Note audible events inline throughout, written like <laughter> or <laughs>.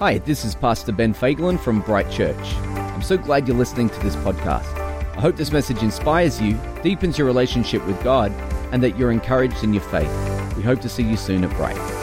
Hi, this is Pastor Ben Fagelin from Bright Church. I'm so glad you're listening to this podcast. I hope this message inspires you, deepens your relationship with God, and that you're encouraged in your faith. We hope to see you soon at Bright.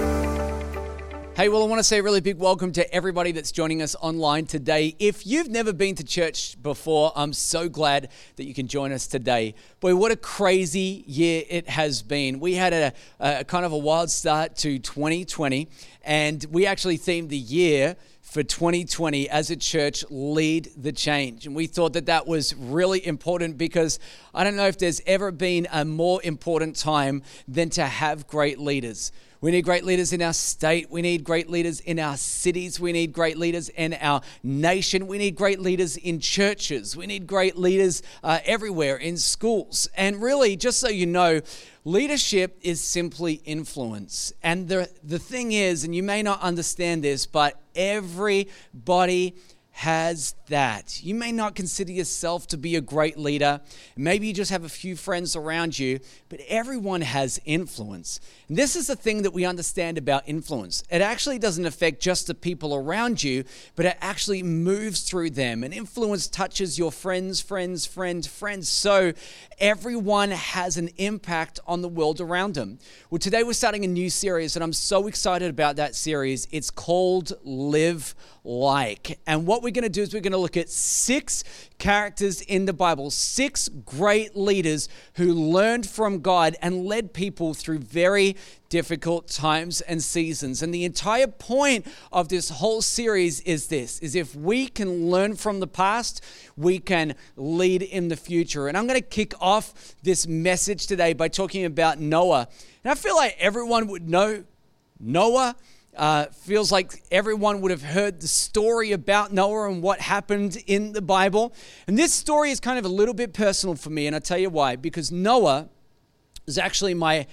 Hey, well, I want to say a really big welcome to everybody that's joining us online today. If you've never been to church before, I'm so glad that you can join us today. Boy, what a crazy year it has been. We had a, a kind of a wild start to 2020, and we actually themed the year for 2020 as a church lead the change. And we thought that that was really important because I don't know if there's ever been a more important time than to have great leaders. We need great leaders in our state. We need great leaders in our cities. We need great leaders in our nation. We need great leaders in churches. We need great leaders uh, everywhere in schools. And really, just so you know, leadership is simply influence. And the, the thing is, and you may not understand this, but everybody has that. You may not consider yourself to be a great leader. Maybe you just have a few friends around you, but everyone has influence. And this is the thing that we understand about influence. It actually doesn't affect just the people around you, but it actually moves through them. And influence touches your friends, friends, friends, friends. So everyone has an impact on the world around them. Well, today we're starting a new series, and I'm so excited about that series. It's called Live Like. And what we're going to do is we're going to look at six characters in the Bible, six great leaders who learned from God and led people through very difficult times and seasons. And the entire point of this whole series is this is if we can learn from the past, we can lead in the future. And I'm going to kick off this message today by talking about Noah. And I feel like everyone would know Noah. Uh, feels like everyone would have heard the story about Noah and what happened in the Bible. And this story is kind of a little bit personal for me, and I'll tell you why. Because Noah is actually my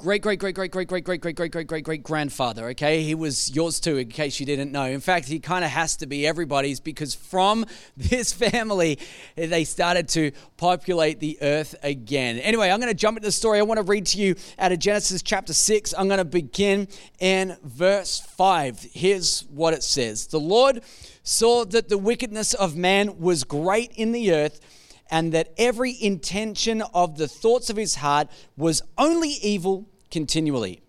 great great great great great great great great great great great great grandfather okay he was yours too in case you didn't know in fact he kind of has to be everybody's because from this family they started to populate the earth again anyway i'm going to jump into the story i want to read to you out of genesis chapter 6 i'm going to begin in verse 5 here's what it says the lord saw that the wickedness of man was great in the earth and that every intention of the thoughts of his heart was only evil continually.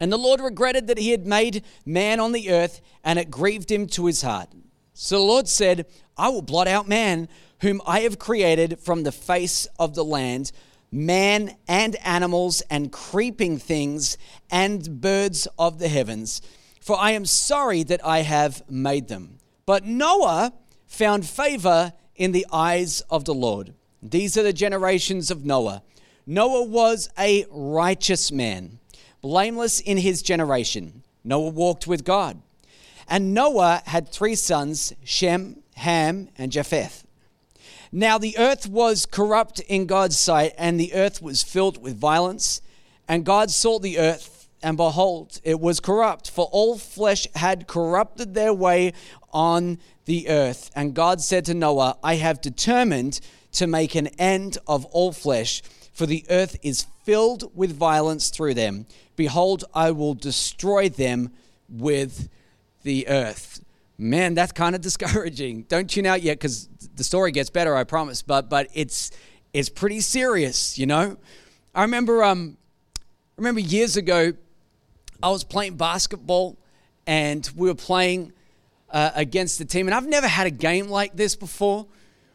And the Lord regretted that he had made man on the earth, and it grieved him to his heart. So the Lord said, I will blot out man, whom I have created from the face of the land, man and animals and creeping things and birds of the heavens, for I am sorry that I have made them. But Noah found favor in the eyes of the Lord. These are the generations of Noah. Noah was a righteous man, blameless in his generation. Noah walked with God. And Noah had three sons Shem, Ham, and Japheth. Now the earth was corrupt in God's sight, and the earth was filled with violence. And God saw the earth, and behold, it was corrupt, for all flesh had corrupted their way on the earth. And God said to Noah, I have determined to make an end of all flesh, for the earth is filled with violence through them. Behold, I will destroy them with the earth. Man, that's kind of <laughs> discouraging. Don't tune out yet because the story gets better, I promise. But but it's it's pretty serious, you know. I remember um remember years ago I was playing basketball and we were playing uh, against the team. And I've never had a game like this before,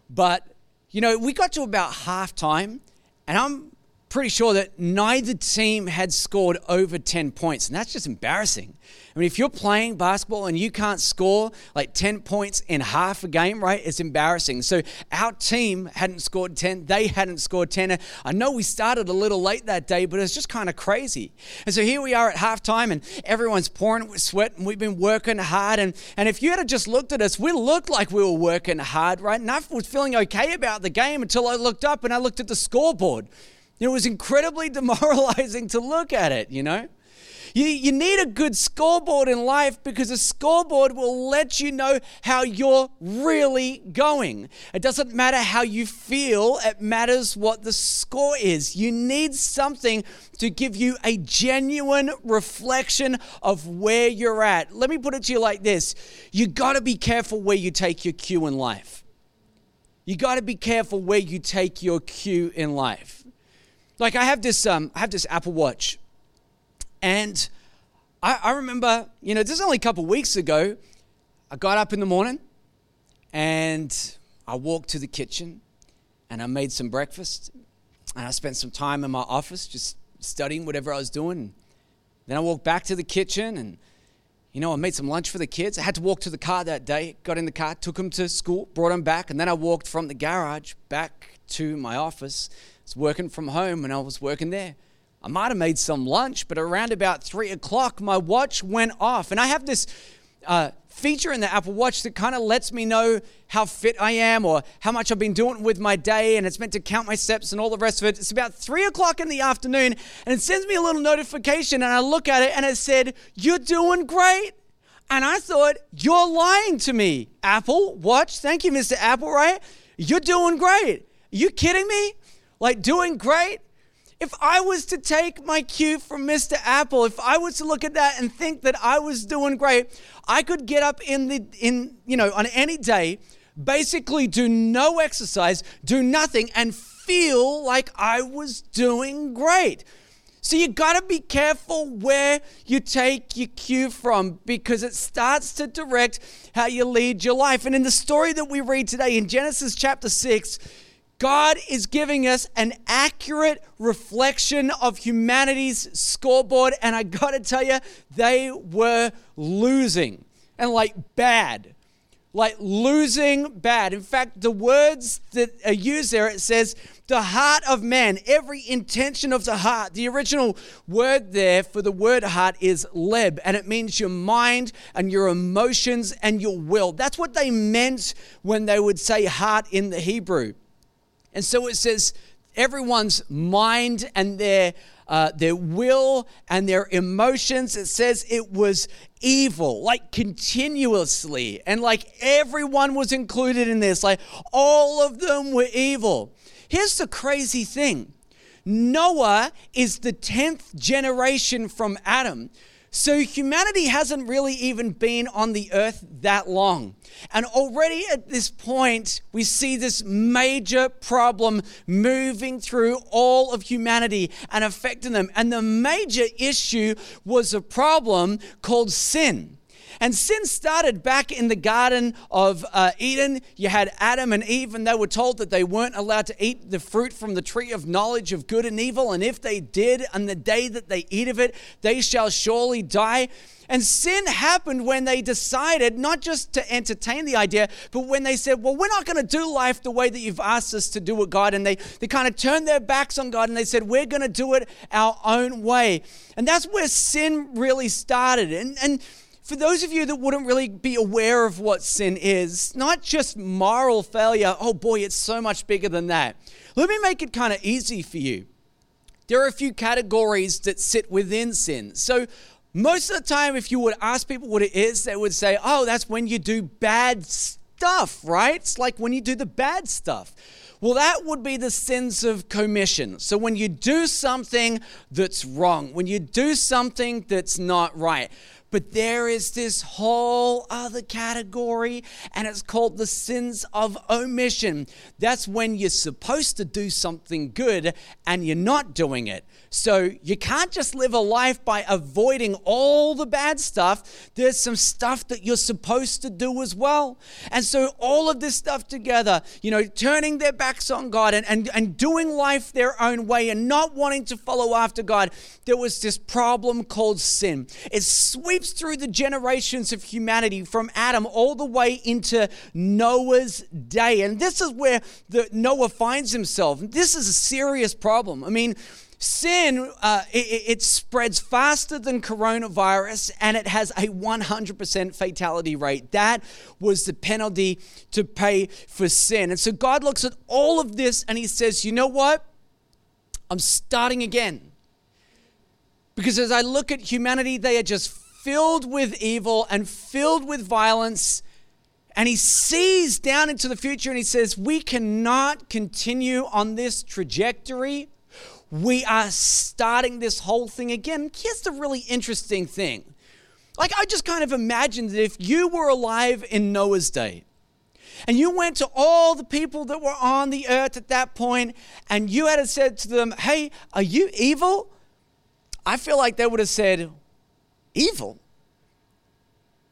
but you know, we got to about halftime, and I'm pretty sure that neither team had scored over 10 points, and that's just embarrassing. I mean, if you're playing basketball and you can't score like 10 points in half a game, right, it's embarrassing. So our team hadn't scored 10, they hadn't scored 10. I know we started a little late that day, but it's just kind of crazy. And so here we are at halftime, and everyone's pouring with sweat, and we've been working hard. And, and if you had just looked at us, we looked like we were working hard, right? And I was feeling okay about the game until I looked up and I looked at the scoreboard. It was incredibly <laughs> demoralizing to look at it, you know? You, you need a good scoreboard in life because a scoreboard will let you know how you're really going. It doesn't matter how you feel, it matters what the score is. You need something to give you a genuine reflection of where you're at. Let me put it to you like this you got to be careful where you take your cue in life. You got to be careful where you take your cue in life. Like I have this, um, I have this Apple Watch, and I, I remember, you know, this is only a couple weeks ago. I got up in the morning, and I walked to the kitchen, and I made some breakfast, and I spent some time in my office just studying whatever I was doing. Then I walked back to the kitchen, and you know, I made some lunch for the kids. I had to walk to the car that day. Got in the car, took them to school, brought them back, and then I walked from the garage back to my office I was working from home and I was working there. I might have made some lunch, but around about three o'clock, my watch went off. And I have this uh, feature in the Apple Watch that kind of lets me know how fit I am or how much I've been doing with my day, and it's meant to count my steps and all the rest of it. It's about three o'clock in the afternoon, and it sends me a little notification, and I look at it, and it said, You're doing great. And I thought, You're lying to me, Apple Watch. Thank you, Mr. Apple, right? You're doing great. Are you kidding me? like doing great. If I was to take my cue from Mr. Apple, if I was to look at that and think that I was doing great, I could get up in the in you know on any day, basically do no exercise, do nothing and feel like I was doing great. So you got to be careful where you take your cue from because it starts to direct how you lead your life. And in the story that we read today in Genesis chapter 6, God is giving us an accurate reflection of humanity's scoreboard. And I got to tell you, they were losing and like bad. Like losing bad. In fact, the words that are used there, it says, the heart of man, every intention of the heart. The original word there for the word heart is leb, and it means your mind and your emotions and your will. That's what they meant when they would say heart in the Hebrew. And so it says everyone's mind and their uh, their will and their emotions. It says it was evil, like continuously, and like everyone was included in this. Like all of them were evil. Here's the crazy thing Noah is the 10th generation from Adam. So humanity hasn't really even been on the earth that long. And already at this point, we see this major problem moving through all of humanity and affecting them. And the major issue was a problem called sin. And sin started back in the Garden of uh, Eden. You had Adam and Eve, and they were told that they weren't allowed to eat the fruit from the tree of knowledge of good and evil. And if they did, on the day that they eat of it, they shall surely die. And sin happened when they decided not just to entertain the idea, but when they said, Well, we're not going to do life the way that you've asked us to do it, God. And they, they kind of turned their backs on God and they said, We're going to do it our own way. And that's where sin really started. And, and for those of you that wouldn't really be aware of what sin is, not just moral failure, oh boy, it's so much bigger than that. Let me make it kind of easy for you. There are a few categories that sit within sin. So, most of the time, if you would ask people what it is, they would say, oh, that's when you do bad stuff, right? It's like when you do the bad stuff. Well, that would be the sins of commission. So when you do something that's wrong, when you do something that's not right. But there is this whole other category, and it's called the sins of omission. That's when you're supposed to do something good and you're not doing it. So you can't just live a life by avoiding all the bad stuff. There's some stuff that you're supposed to do as well. And so all of this stuff together, you know, turning their backs on God and, and, and doing life their own way and not wanting to follow after God, there was this problem called sin. It sweeps through the generations of humanity from Adam all the way into Noah's day. And this is where the, Noah finds himself. This is a serious problem. I mean, Sin, uh, it, it, spreads faster than coronavirus and it has a 100% fatality rate. That was the penalty to pay for sin. And so God looks at all of this and he says, you know what? I'm starting again. Because as I look at humanity, they are just filled with evil and filled with violence. And he sees down into the future and he says, We cannot continue on this trajectory. We are starting this whole thing again. Here's the really interesting thing. Like, I just kind of imagined that if you were alive in Noah's day, and you went to all the people that were on the earth at that point and you had said to them, Hey, are you evil? I feel like they would have said, Evil?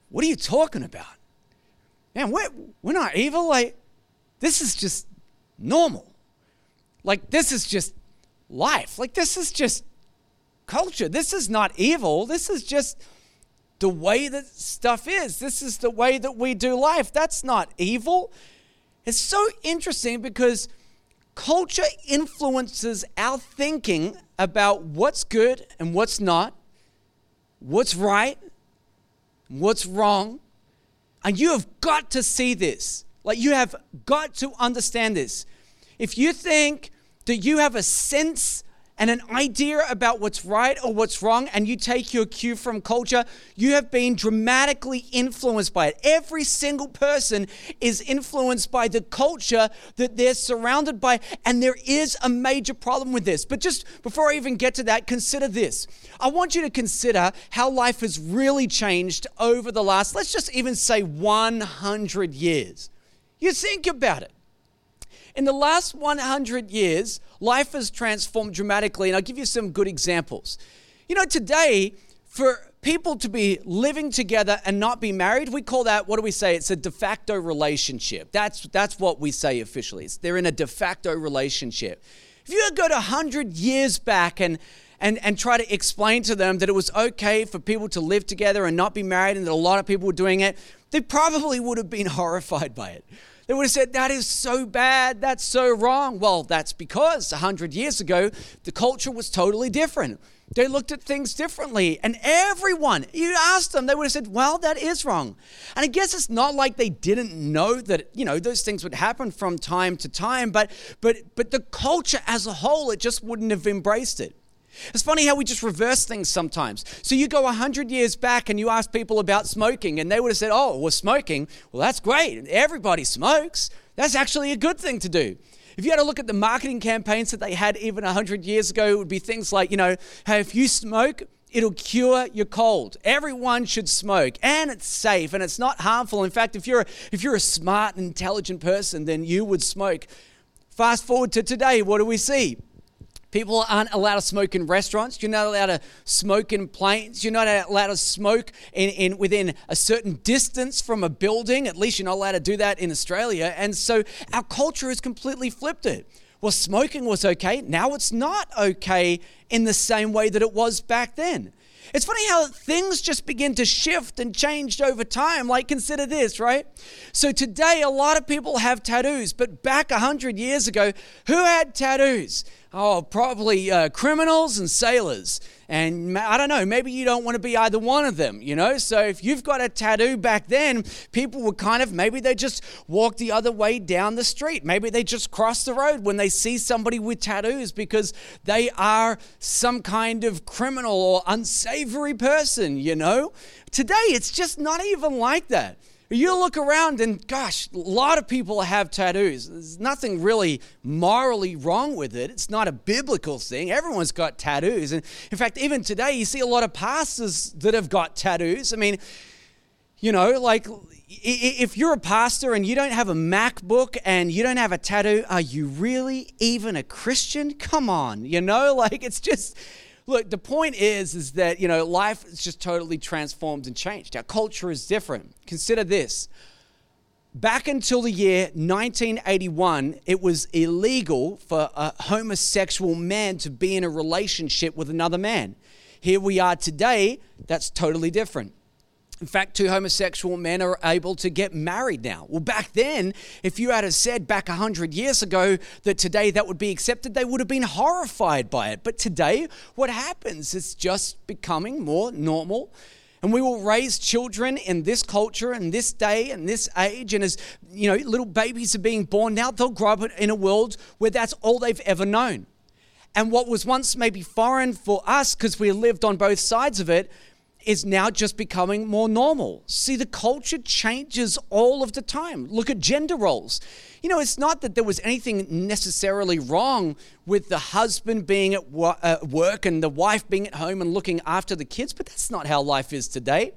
What are you talking about? Man, we're, we're not evil. Like, this is just normal. Like, this is just life. Like, this is just culture. This is not evil. This is just the way that stuff is. This is the way that we do life. That's not evil. It's so interesting because culture influences our thinking about what's good and what's not, what's right, what's wrong. And you have got to see this. Like, you have got to understand this. If you think that you have a sense and an idea about what's right or what's wrong, and you take your cue from culture, you have been dramatically influenced by it. Every single person is influenced by the culture that they're surrounded by, and there is a major problem with this. But just before I even get to that, consider this. I want you to consider how life has really changed over the last, let's just even say 100 years. You think about it. In the last 100 years, life has transformed dramatically, and I'll give you some good examples. You know, today, for people to be living together and not be married, we call that, what do we say? It's a de facto relationship. That's, that's what we say officially. It's, they're in a de facto relationship. If you go to 100 years back and and, and try to explain to them that it was okay for people to live together and not be married and that a lot of people were doing it, they probably would have been <laughs> horrified by it. They would have said, That is so bad. That's so wrong. Well, that's because 100 years ago, the culture was totally different. They looked at things differently. And everyone, you asked them, they would have said, Well, that is wrong. And I guess it's not like they didn't know that, you know, those things would happen from time to time, but but but the culture as a whole, it just wouldn't have embraced it. It's funny how we just reverse things sometimes. So you go 100 years back and you ask people about smoking, and they would have said, Oh, well, smoking, well, that's great. Everybody smokes. That's actually a good thing to do. If you had a look at the marketing campaigns that they had even 100 years ago, it would be things like, you know, hey, if you smoke, it'll cure your cold. Everyone should smoke, and it's safe and it's not harmful. In fact, if you're a, if you're a smart intelligent person, then you would smoke. Fast forward to today, what do we see? People aren't allowed to smoke in restaurants. You're not allowed to smoke in planes. You're not allowed to smoke in, in within a certain distance from a building. At least you're not allowed to do that in Australia. And so our culture has completely flipped it. Well, smoking was okay. Now it's not okay in the same way that it was back then. It's funny how things just begin to shift and change over time. Like, consider this, right? So, today, a lot of people have tattoos, but back 100 years ago, who had tattoos? Oh, probably uh, criminals and sailors. And I don't know, maybe you don't want to be either one of them, you know? So if you've got a tattoo back then, people would kind of, maybe they just walk the other way down the street. Maybe they just cross the road when they see somebody with tattoos because they are some kind of criminal or unsavory person, you know? Today, it's just not even like that. You look around and gosh, a lot of people have tattoos. There's nothing really morally wrong with it. It's not a biblical thing. Everyone's got tattoos. And in fact, even today, you see a lot of pastors that have got tattoos. I mean, you know, like if you're a pastor and you don't have a MacBook and you don't have a tattoo, are you really even a Christian? Come on, you know, <laughs> like it's just look, the point is, is that, you know, life is just totally transformed and changed. Our culture is different. Consider this. Back until the year 1981, it was illegal for a homosexual man to be in a relationship with another man. Here we are today, that's totally different. In fact, two homosexual men are able to get married now. Well, back then, if you had said back 100 years ago that today that would be accepted, they would have been horrified by it. But today, what happens? It's just becoming more normal. And we will raise children in this culture and this day and this age. And as you know, little babies are being born now, they'll grow up in a world where that's all they've ever known. And what was once maybe foreign for us because we lived on both sides of it is now just becoming more normal. See, the culture changes all of the time. Look at gender roles. You know, it's not that there was anything necessarily wrong with the husband being at work and the wife being at home and looking after the kids, but that's not how life is today.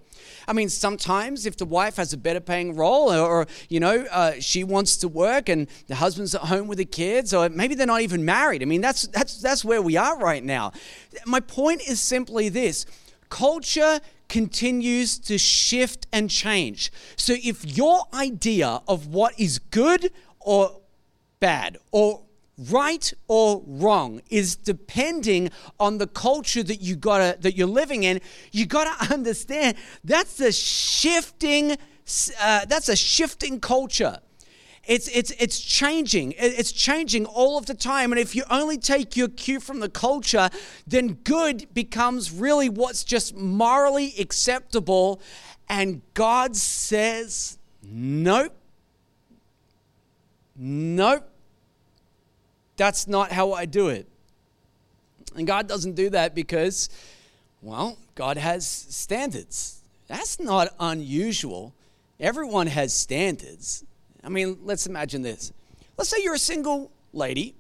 I mean, sometimes if the wife has a better paying role or, or you know, uh, she wants to work and the husband's at home with the kids, or maybe they're not even married. I mean, that's, that's, that's where we are right now. My point is simply this culture continues to shift and change. So if your idea of what is good or bad or right or wrong is depending on the culture that you got that you're living in you got to <laughs> understand that's a shifting uh, that's a shifting culture it's, it's, it's changing. It's changing all of the time. And if you only take your cue from the culture, then good becomes really what's just morally acceptable. And God says, nope. Nope. That's not how I do it. And God doesn't do that because, well, God has standards. That's not unusual. Everyone has standards. I mean, let's imagine this. Let's say you're a single lady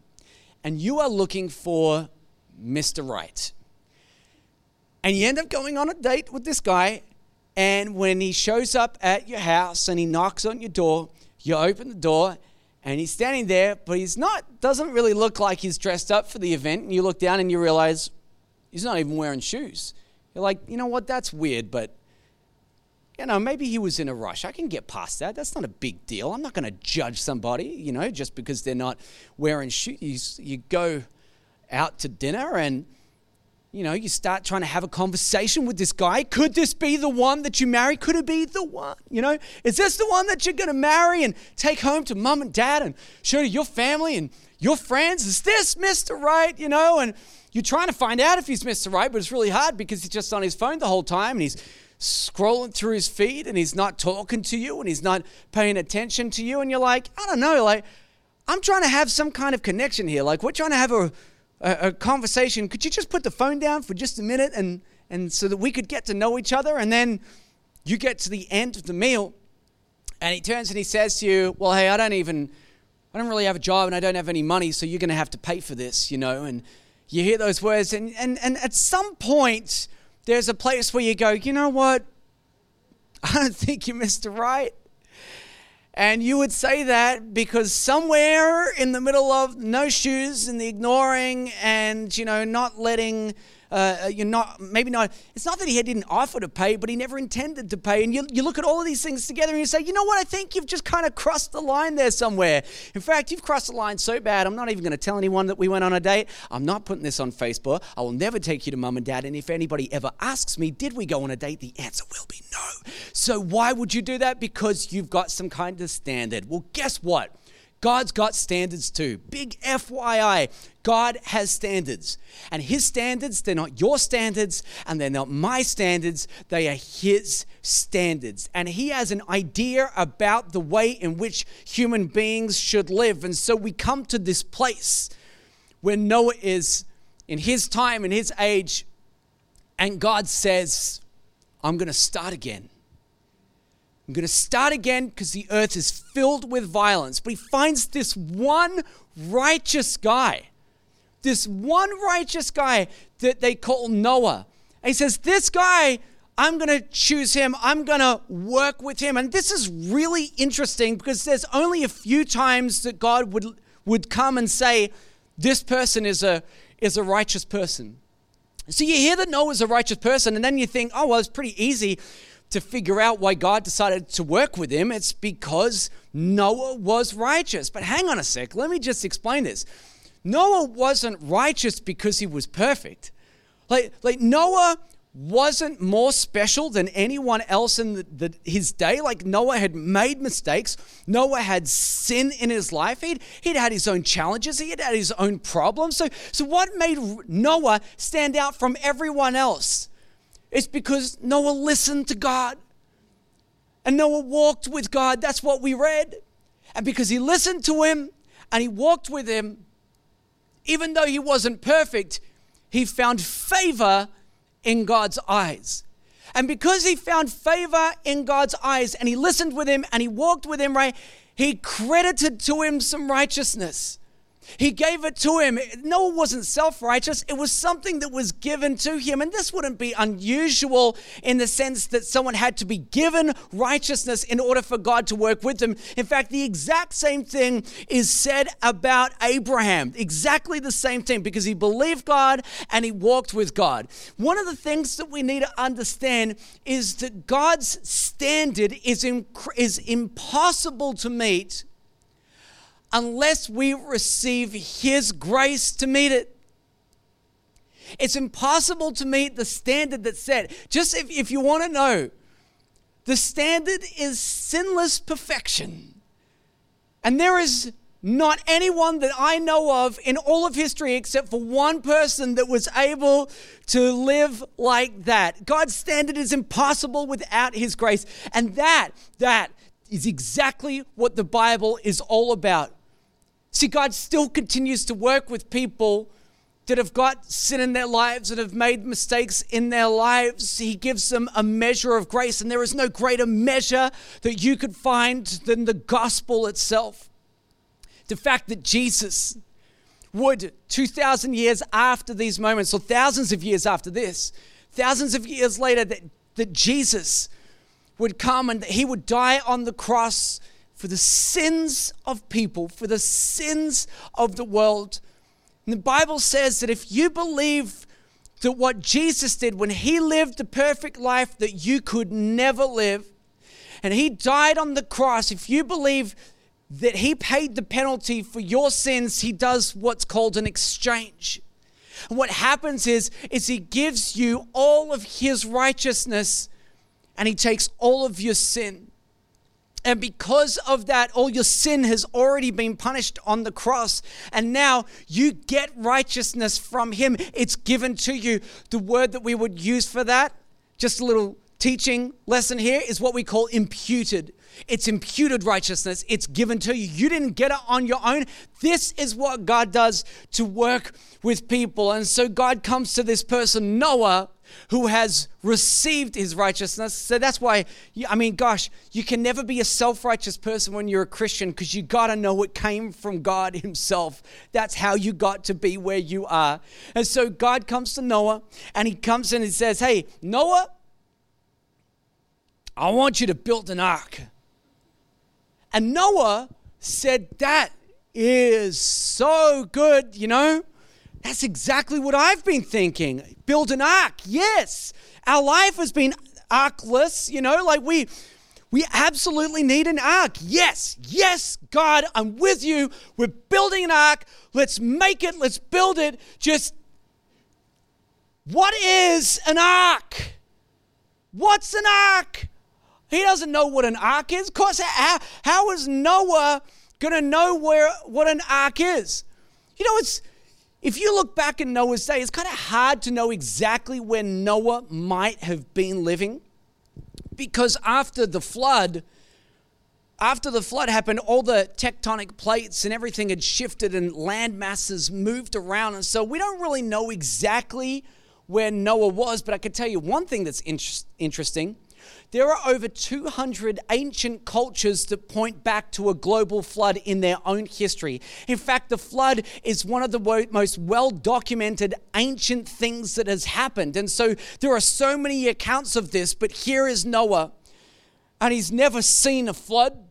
and you are looking for Mr. Right. And you end up going on a date with this guy, and when he shows up at your house and he knocks on your door, you open the door and he's standing there, but he's not, doesn't really look like he's dressed up for the event. And you look down and you realize he's not even wearing shoes. You're like, you know what, that's weird, but you know, maybe he was in a rush. I can get past that. That's not a big deal. I'm not going to judge somebody, you know, just because they're not wearing shoes. You go out to dinner and, you know, you start trying to have a conversation with this guy. Could this be the one that you marry? Could it be the one? You know, is this the one that you're going to marry and take home to mom and dad and show to your family and your friends? Is this Mr. Right? You know, and you're trying to find out if he's Mr. Right, but it's really hard because he's just on his phone the whole time and he's scrolling through his feed and he's not talking to you and he's not paying attention to you and you're like i don't know like i'm trying to have some kind of connection here. Like we're trying to have a, a, a, conversation. Could you just put the phone down for just a minute and and so that we could get to know each other? And then you get to the end of the meal and he turns and he says to you well hey i don't even i don't really have a job and i don't have any money so you're going to have to pay for this you know and you hear those words and and, and at some point there's a place where you go, you know what? <laughs> I don't think you Mr. Right. And you would say that because somewhere in the middle of no shoes and the ignoring and, you know, not letting uh, uh, you're not, maybe not, it's not that he didn't offer to pay, but he never intended to pay. And you, you look at all of these things together and you say, you know what, I think you've just kind of crossed the line there somewhere. In fact, you've crossed the line so bad, I'm not even going to tell anyone that we went on a date. I'm not putting this on Facebook. I will never take you to mum and dad. And if anybody ever asks me, did we go on a date? The answer will be no. So why would you do that? Because you've got some kind of standard. Well, guess what? God's got standards too. Big FYI, God has standards. And His standards, they're not your standards and they're not my standards, they are His standards. And He has an idea about the way in which human beings should live. And so we come to this place where Noah is in his time, in his age, and God says, I'm going to start again. I'm going to start again because the earth is filled with violence. But he finds this one righteous guy, this one righteous guy that they call Noah. And he says, This guy, I'm going to choose him. I'm going to work with him. And this is really interesting because there's only a few times that God would, would come and say, This person is a, is a righteous person. So you hear that Noah's a righteous person, and then you think, oh, well, it's pretty easy to figure out why God decided to work with him. It's because Noah was righteous. But hang on a sec, let me just explain this. Noah wasn't righteous because he was perfect. Like, like Noah wasn't more special than anyone else in the, the, his day. Like Noah had made mistakes. Noah had sin in his life. He'd, he'd had his own challenges. He had had his own problems. So, so what made Noah stand out from everyone else? It's because Noah listened to God. And Noah walked with God. That's what we read. And because he listened to him and he walked with him, even though he wasn't perfect, he found favor in God's eyes. And because he found favor in God's eyes and he listened with him and he walked with him, right, he credited to him some righteousness. He gave it to him. No, it wasn't self righteous. It was something that was given to him. And this wouldn't be unusual in the sense that someone had to be given righteousness in order for God to work with them. In fact, the exact same thing is said about Abraham. Exactly the same thing because he believed God and he walked with God. One of the things that we need to understand is that God's standard is, is impossible to meet unless we receive His grace to meet it. It's impossible to meet the standard that's set. Just if, if you want to know, the standard is sinless perfection. And there is not anyone that I know of in all of history except for one person that was able to live like that. God's standard is impossible without his grace. And that, that is exactly what the Bible is all about. See, God still continues to work with people that have got sin in their lives, that have made mistakes in their lives. He gives them a measure of grace, and there is no greater measure that you could find than the gospel itself. The fact that Jesus would, 2,000 years after these moments, or thousands of years after this, thousands of years later, that, that Jesus would come and that he would die on the cross for the sins of people, for the sins of the world. And the Bible says that if you believe that what Jesus did when he lived the perfect life that you could never live, and he died on the cross, if you believe that he paid the penalty for your sins, he does what's called an exchange. And what happens is, is he gives you all of his righteousness and he takes all of your sin. And because of that, all your sin has already been punished on the cross. And now you get righteousness from Him. It's given to you. The word that we would use for that, just a little teaching lesson here, is what we call imputed. It's imputed righteousness. It's given to you. You didn't get it on your own. This is what God does to work with people. And so God comes to this person, Noah, who has received his righteousness. So that's why, I mean, gosh, you can never be a self righteous person when you're a Christian because you got to know it came from God Himself. That's how you got to be where you are. And so God comes to Noah and He comes and says, Hey, Noah, I want you to build an ark. And Noah said, That is so good, you know? That's exactly what I've been thinking. Build an ark. Yes. Our life has been arkless, you know, like we we absolutely need an ark. Yes. Yes, God, I'm with you. We're building an ark. Let's make it. Let's build it. Just what is an ark? What's an ark? He doesn't know what an ark is. Of course, how, how is Noah going to know where what an ark is? You know, it's if you look back in Noah's day, it's kind of hard to know exactly where Noah might have been living because after the flood, after the flood happened, all the tectonic plates and everything had shifted and land masses moved around. And so we don't really know exactly where Noah was, but I can tell you one thing that's inter- interesting there are over 200 ancient cultures that point back to a global flood in their own history. In fact, the flood is one of the most well documented ancient things that has happened. And so there are so many accounts of this, but here is Noah, and he's never seen a flood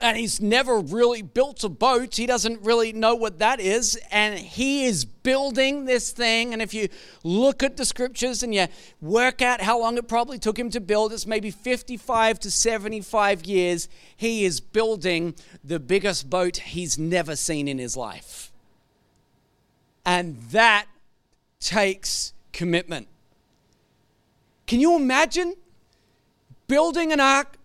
and he's never really built a boat. He doesn't really know what that is. And he is building this thing. And if you look at the scriptures and you work out how long it probably took him to build, it's maybe 55 to 75 years. He is building the biggest boat he's never seen in his life. And that takes commitment. Can you imagine building an ark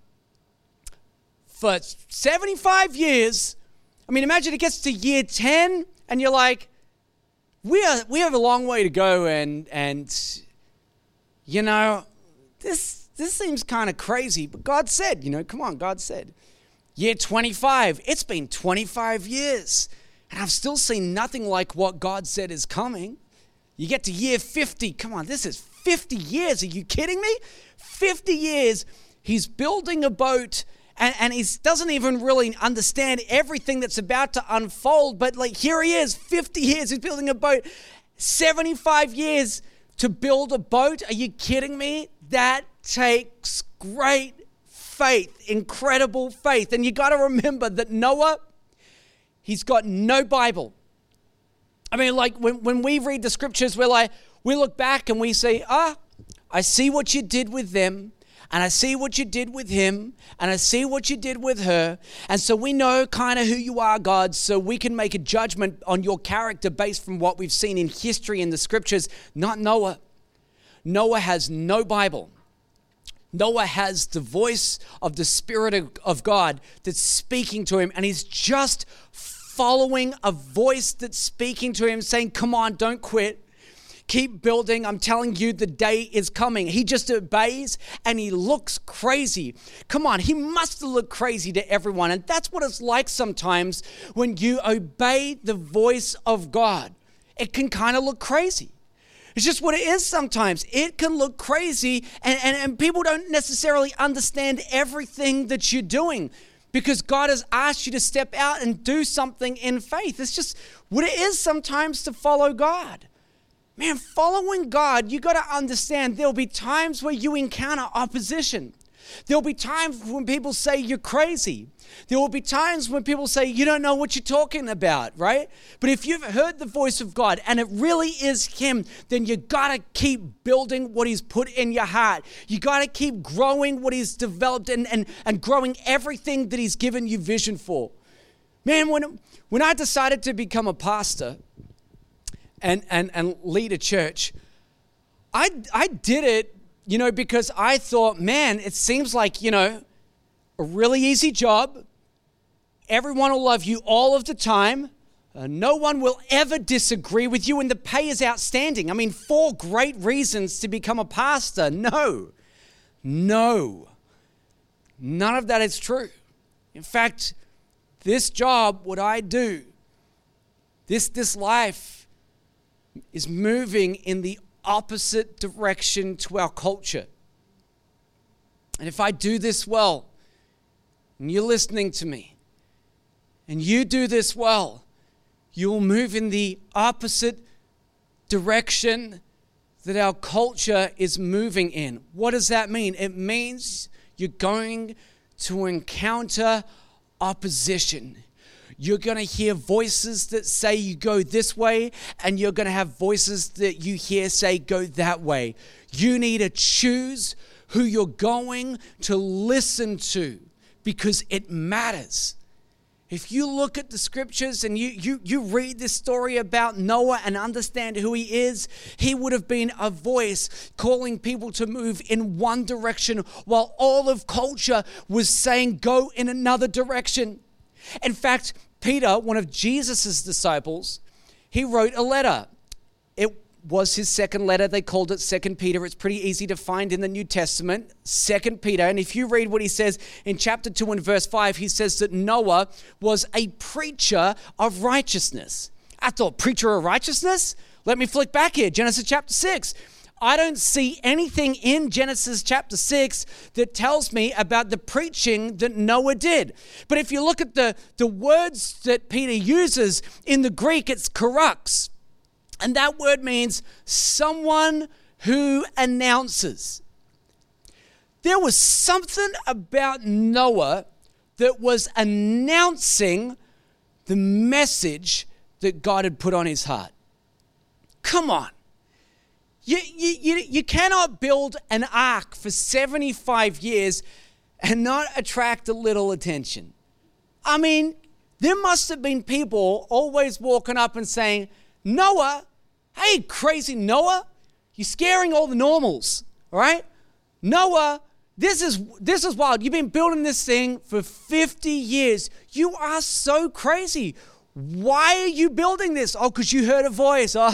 for 75 years. I mean, imagine it gets to year 10 and you're like, we, are, we have a long way to go and, and you know, this, this seems kind of crazy. But God said, you know, come on, God said. Year 25, it's been 25 years. And I've still seen nothing like what God said is coming. You get to year 50. Come on, this is 50 years. Are you kidding me? 50 years. He's building a boat and, and he doesn't even really understand everything that's about to unfold. But like here he is, 50 years, he's building a boat, 75 years to build a boat. Are you kidding me? That takes great faith, incredible faith. And you got to remember that Noah, he's got no Bible. I mean, like when, when we read the scriptures, we're like, we look back and we say, ah, I see what you did with them and I see what you did with him, and I see what you did with her. And so we know kind of who you are, God, so we can make a judgment on your character based from what we've seen in history in the scriptures, not Noah. Noah has no Bible. Noah has the voice of the Spirit of God that's speaking to him, and he's just following a voice that's speaking to him, saying, Come on, don't quit. Keep building. I'm telling you, the day is coming. He just obeys and he looks crazy. Come on, he must look crazy to everyone. And that's what it's like sometimes when you obey the voice of God. It can kind of look crazy. It's just what it is sometimes. It can look crazy, and, and, and people don't necessarily understand everything that you're doing because God has asked you to step out and do something in faith. It's just what it is sometimes to follow God. Man, following God, you got to understand there'll be times where you encounter opposition. There'll be times when people say you're crazy. There will be times when people say you don't know what you're talking about, right? But if you've heard the voice of God and it really is Him, then you got to keep building what He's put in your heart. You got to keep growing what He's developed and, and, and growing everything that He's given you vision for. Man, when, when I decided to become a pastor, and, and, and lead a church, I, I did it, you know, because I thought, man, it seems like, you know, a really easy job. Everyone will love you all of the time. Uh, no one will ever disagree with you, and the pay is outstanding. I mean, four great reasons to become a pastor. No, no, none of that is true. In fact, this job, what I do, this, this life, is moving in the opposite direction to our culture. And if I do this well, and you're listening to me, and you do this well, you'll move in the opposite direction that our culture is moving in. What does that mean? It means you're going to encounter opposition. You're going to hear voices that say you go this way, and you're going to have voices that you hear say go that way. You need to choose who you're going to listen to because it matters. If you look at the scriptures and you, you, you read this story about Noah and understand who he is, he would have been a voice calling people to move in one direction while all of culture was saying go in another direction. In fact, Peter, one of Jesus' disciples, he wrote a letter. It was his second letter. They called it Second Peter. It's pretty easy to find in the New Testament, Second Peter. And if you read what he says in chapter 2 and verse 5, he says that Noah was a preacher of righteousness. I thought, preacher of righteousness? Let me flick back here. Genesis chapter 6. I don't see anything in Genesis chapter 6 that tells me about the preaching that Noah did. But if you look at the, the words that Peter uses in the Greek, it's karux. And that word means someone who announces. There was something about Noah that was announcing the message that God had put on his heart. Come on. You, you, you, you cannot build an ark for 75 years and not attract a little attention. I mean, there must have been people always walking up and saying, Noah, hey, crazy Noah, you're scaring all the normals, all right? Noah, this is this is wild. You've been building this thing for 50 years. You are so crazy. Why are you building this? Oh, because you heard a voice. <laughs>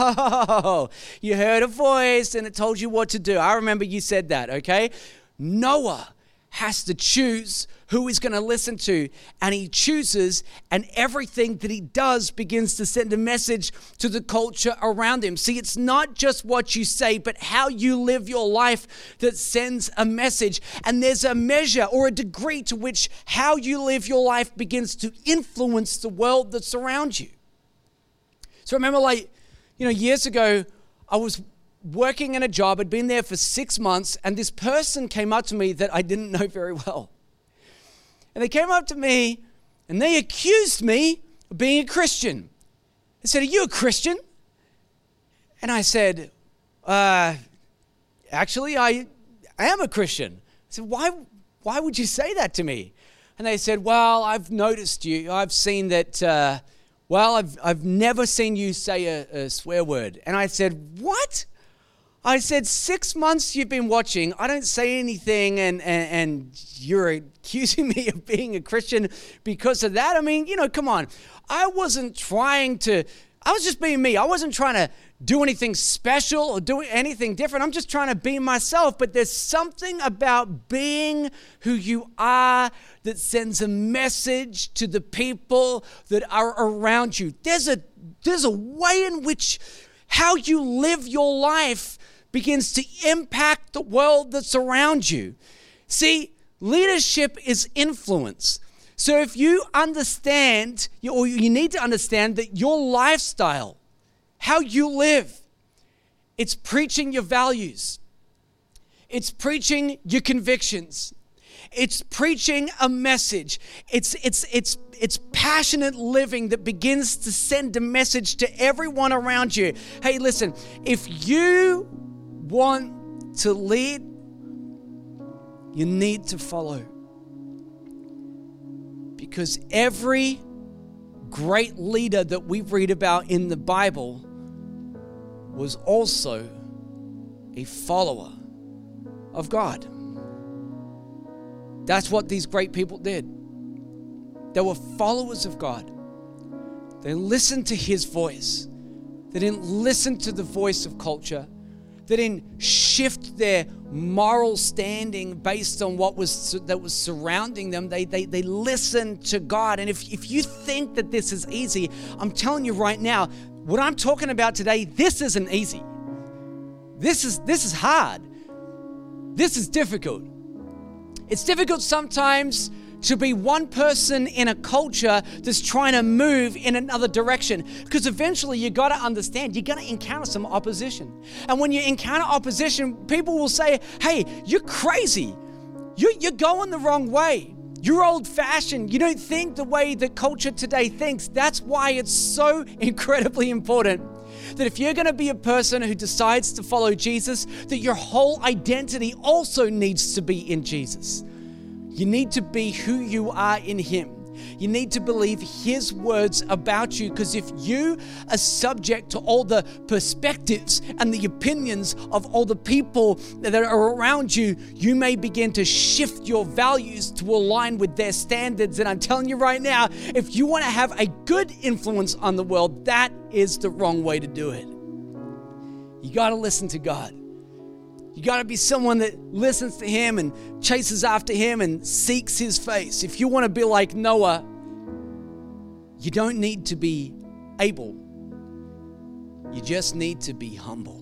Oh, you heard a voice and it told you what to do. I remember you said that, okay? Noah has to choose who he's going to listen to. And he chooses, and everything that he does begins to send a message to the culture around him. See, it's not just what you say, but how you live your life that sends a message. And there's a measure or a degree to which how you live your life begins to influence the world that surrounds you. So remember, like, you know, years ago, I was working in a job, I'd been there for six months, and this person came up to me that I didn't <laughs> know very well. And they came up to me and they accused me of being a Christian. They said, Are you a Christian? And I said, uh, Actually, I, am a Christian. I said, why, why would you say that to me? And they said, Well, I've noticed you. I've seen that, uh, well, I've, I've never seen you say a, a swear word. And I said, What? I said, six months you've been watching. I don't say anything, and, and, and, you're accusing <laughs> me of being a Christian because of that. I mean, you know, come on. I wasn't trying to, I was just being me. I wasn't trying to do anything special or do anything different. I'm just trying to be myself. But there's something about being who you are that sends a message to the people that are around you. There's a, there's a way in which how you live your life begins to impact the world that's around you. See, leadership is influence. So if you understand, or you need to understand that your lifestyle, how you live, it's preaching your values, it's preaching your convictions, it's preaching a message. It's it's it's it's passionate living that begins to send a message to everyone around you. Hey, listen, if you want to lead, you need to follow. Because every great leader that we read about in the Bible was also a follower of God. That's what these great people did. They were followers of God. They listened to his voice. They didn't listen to the voice of culture they didn't shift their moral standing based on what was that was surrounding them. They, they, they listened to God. And if, if you think that this is easy, I'm telling you right now, what I'm talking about today, this isn't easy. This is this is hard. This is difficult. It's difficult sometimes to be one person in a culture that's trying to move in another direction. Because eventually you got to understand, you're going to encounter some opposition. And when you encounter opposition, people will say, hey, you're crazy. You're, you're going the wrong way. You're old fashioned. You don't think the way that culture today thinks. That's why it's so <laughs> incredibly important that if you're going to be a person who decides to follow Jesus, that your whole identity also needs to be in Jesus. You need to be who you are in Him. You need to believe His words about you because if you are subject to all the perspectives and the opinions of all the people that are around you, you may begin to shift your values to align with their standards. And I'm telling you right now, if you want to have a good influence on the world, that is the wrong way to do it. You got to listen to God. You got to be someone that listens to him and chases after him and seeks his face. If you want to be like Noah, you don't need to be able, you just need to be humble.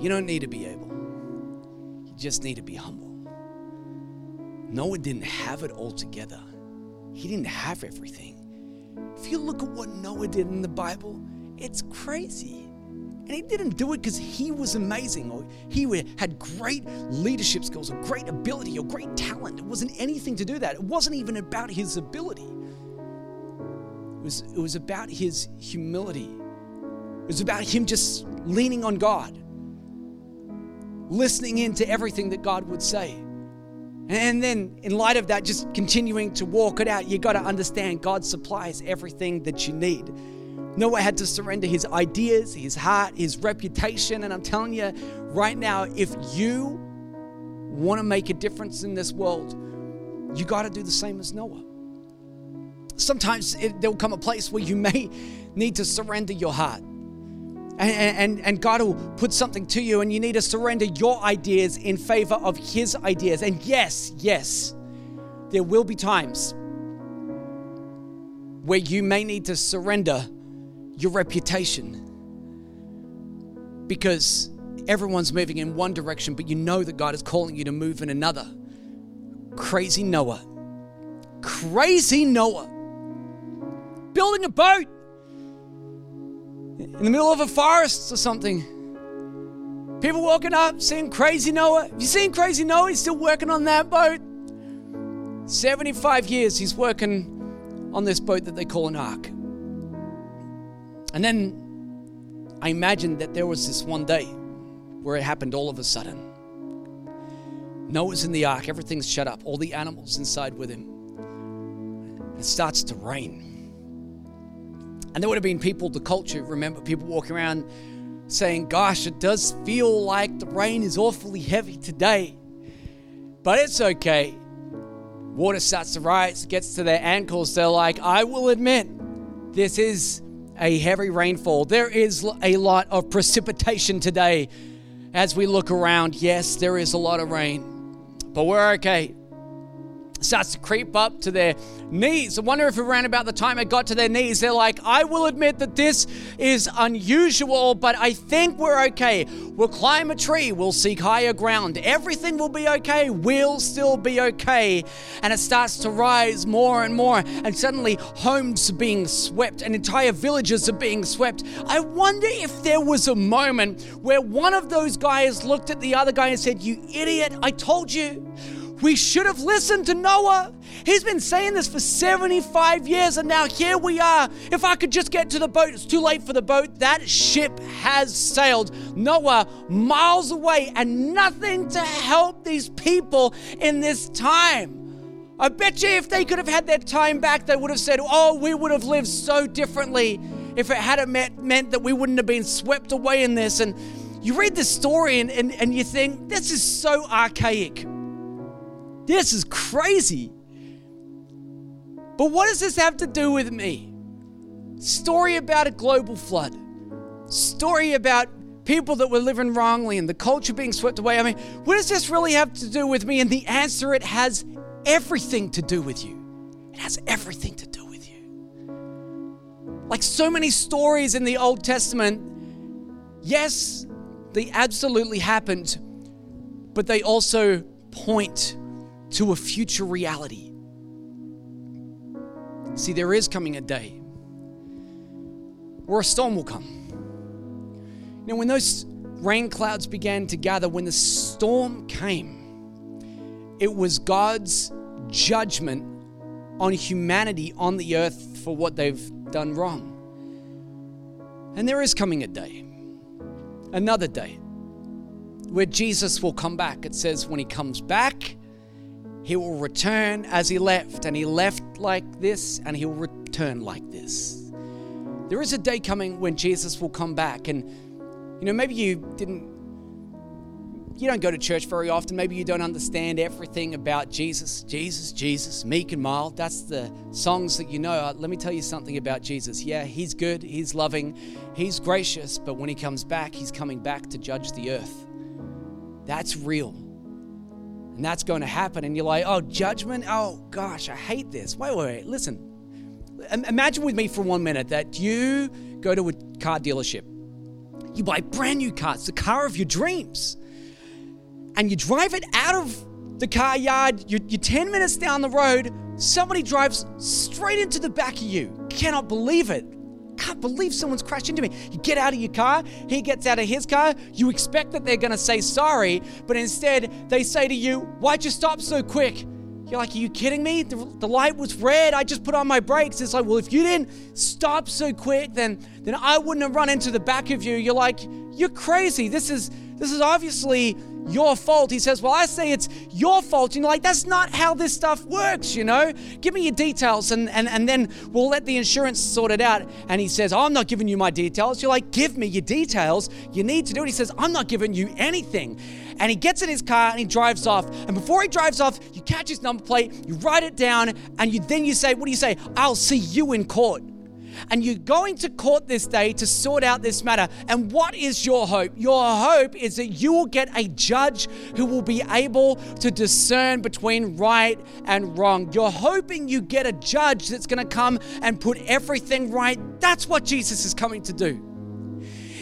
You don't need to be able, you just need to be humble. Noah didn't have it all together, he didn't have everything. If you look at what Noah did in the Bible, it's crazy. And he didn't do it because he was amazing or he had great leadership skills or great ability or great talent. It wasn't anything to do that. It wasn't even about his ability. It was, it was about his humility. It was about him just leaning on God, listening in to everything that God would say. And then, in light of that, just continuing to walk it out, you got to understand God supplies everything that you need. Noah had to surrender his ideas, his heart, his reputation. And I'm telling you right now, if you want to make a difference in this world, you got to do the same as Noah. Sometimes it, there'll come a place where you <laughs> may need to surrender your heart. And, and, and God will put something to you, and you need to surrender your ideas in favor of His ideas. And yes, yes, there will be times where you may need to surrender your reputation because everyone's moving in one direction, but you know that God is calling you to move in another. Crazy Noah. Crazy Noah. Building a boat in the middle of a forest or something. People walking up, seeing Crazy Noah. Have you seen Crazy Noah? He's still working on that boat. 75 years he's working on this boat that they call an ark. And then I imagined that there was this one day where it happened all of a sudden. Noah's in the ark, everything's shut up, all the animals inside with him. It starts to rain. And there would have been people, the culture, remember people walking around saying, Gosh, it does feel like the rain is awfully heavy today. But it's okay. Water starts to rise, gets to their ankles. They're like, I will admit, this is a heavy rainfall. There is a lot of precipitation today as we look around. Yes, there is a lot of rain, but we're okay starts to creep up to their knees. I wonder if around about the time it got to their knees, they're like, I will admit that this is unusual, but I think we're okay. We'll climb a tree, we'll seek higher ground. Everything will be okay, we'll still be okay. And it starts to rise more and more, and suddenly homes are being swept and entire villages are being swept. I wonder if there was a moment where one of those guys looked at the other guy and said, You idiot, I told you. We should have listened to Noah. He's been saying this for 75 years, and now here we are. If I could just get to the boat, it's too late for the boat. That ship has sailed. Noah miles away, and nothing to help these people in this time. I bet you if they could have had their time back, they would have said, Oh, we would have lived so differently if it had meant, meant that we wouldn't have been swept away in this. And you read this story and, and, and you think, This is so archaic. This is crazy. But what does this have to do with me? Story about a global flood. Story about people that were living wrongly and the culture being swept away. I mean, what does this really have to do with me? And the answer it has everything to do with you. It has everything to do with you. Like so many stories in the Old Testament, yes, they absolutely happened, but they also point to a future reality. See, there is coming a day where a storm will come. You know, when those rain clouds began to gather, when the storm came, it was God's judgment on humanity on the earth for what they've done wrong. And there is coming a day, another day, where Jesus will come back. It says, when he comes back, he will return as he left, and he left like this, and he'll return like this. There is a day coming when Jesus will come back, and you know, maybe you didn't, you don't go to church very often, maybe you don't understand everything about Jesus. Jesus, Jesus, meek and mild. That's the songs that you know. Uh, let me tell you something about Jesus. Yeah, he's good, he's loving, he's gracious, but when he comes back, he's coming back to judge the earth. That's real. And that's going to happen. And you're like, oh, judgment? Oh, gosh, I hate this. Wait, wait, wait. Listen. Imagine with me for one minute that you go to a car dealership. You buy brand new cars, the car of your dreams. And you drive it out of the car yard. You're, you're 10 minutes down the road. Somebody drives straight into the back of you. Cannot believe it can't believe someone's crashed into me. You get out of your car, he gets out of his car, you expect that they're going to say sorry, but instead they say to you, Why'd you stop so quick? You're like, Are you kidding me? The, the light was red. I just put on my brakes. It's like, Well, if you didn't stop so quick, then, then I wouldn't have run into the back of you. You're like, You're crazy. This is, this is obviously your fault. He says, Well, I say it's your fault. And you're like, That's not how this stuff works, you know? Give me your details and, and, and then we'll let the insurance sort it out. And he says, oh, I'm not giving you my details. You're like, Give me your details. You need to do it. He says, I'm not giving you anything. And he gets in his car and he drives off. And before he drives off, you catch his number plate, you write it down, and you then you say, What do you say? I'll see you in court. And you're going to court this day to sort out this matter. And what is your hope? Your hope is that you will get a judge who will be able to discern between right and wrong. You're hoping you get a judge that's going to come and put everything right. That's what Jesus is coming to do.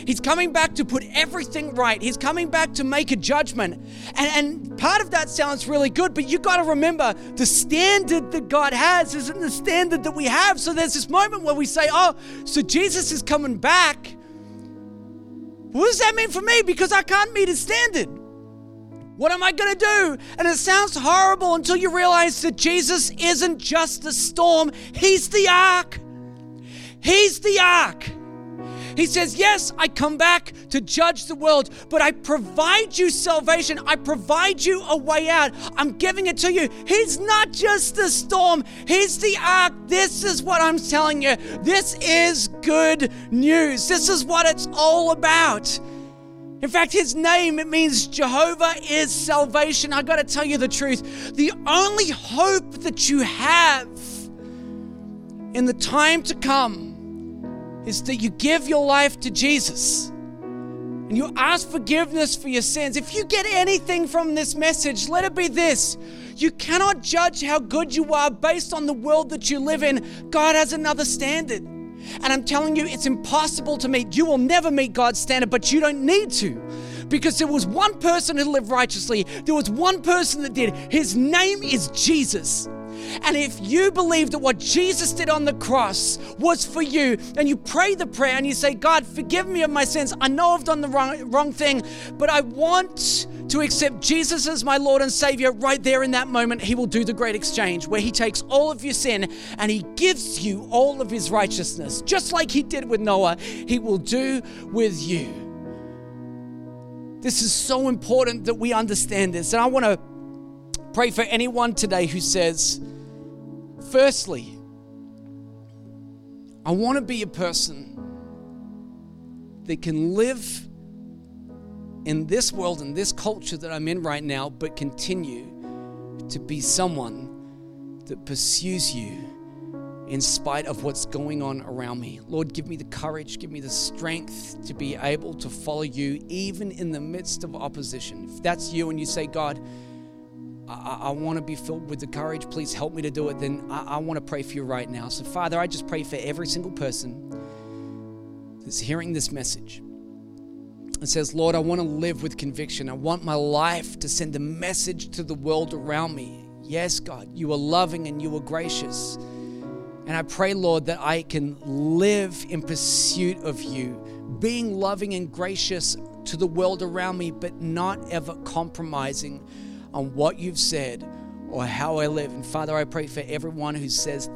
He's coming back to put everything right. He's coming back to make a judgment. And, and part of that sounds really good, but you got to remember the standard that God has isn't the standard that we have. So there's this moment where we say, oh, so Jesus is coming back. What does that mean for me? Because I can't meet his standard. What am I going to do? And it sounds horrible until you realize that Jesus isn't just the storm, he's the ark. He's the ark. He says, Yes, I come back to judge the world, but I provide you salvation. I provide you a way out. I'm giving it to you. He's not just the storm, He's the ark. This is what I'm telling you. This is good news. This is what it's all about. In fact, his name, it means Jehovah is salvation. I got to tell you the truth. The only hope that you have in the time to come is that you give your life to Jesus and you ask forgiveness for your sins. If you get anything from this message, let it be this. You cannot judge how good you are based on the world that you live in. God has another standard. And I'm telling you, it's impossible to meet. You will never meet God's standard, but you don't need to. Because there was one person who lived righteously, there was one person that did. His name is Jesus. And if you believe that what Jesus did on the cross was for you, and you pray the prayer and you say, God, forgive me of my sins. I know I've done the wrong, wrong thing, but I want to accept Jesus as my Lord and Savior right there in that moment, He will do the great exchange where He takes all of your sin and He gives you all of His righteousness. Just like He did with Noah, He will do with you. This is so important that we understand this. And I want to pray for anyone today who says, Firstly, I want to be a person that can live in this world in this culture that I'm in right now, but continue to be someone that pursues you in spite of what's going on around me. Lord, give me the courage, give me the strength to be able to follow you even in the midst of opposition. If that's you and you say, God, I, I want to be filled with the courage. Please help me to do it. Then I, I want to pray for you right now. So, Father, I just pray for every single person that's hearing this message and says, Lord, I want to live with conviction. I want my life to send a message to the world around me. Yes, God, you are loving and you are gracious. And I pray, Lord, that I can live in pursuit of you, being loving and gracious to the world around me, but not ever compromising on what you've said or how I live. And Father, I pray for everyone who says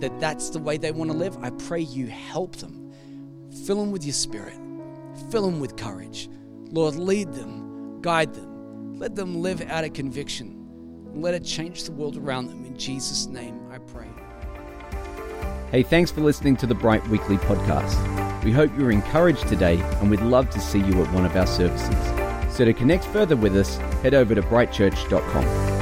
that that's the way they want to live. I pray you help them. Fill them with your spirit, fill them with courage. Lord, lead them, guide them, let them live out of conviction, and let it change the world around them. In Jesus' name, I pray. Hey, thanks for listening to the Bright Weekly podcast. We hope you're encouraged today, and we'd love to see you at one of our services. So to connect further with us, head over to brightchurch.com.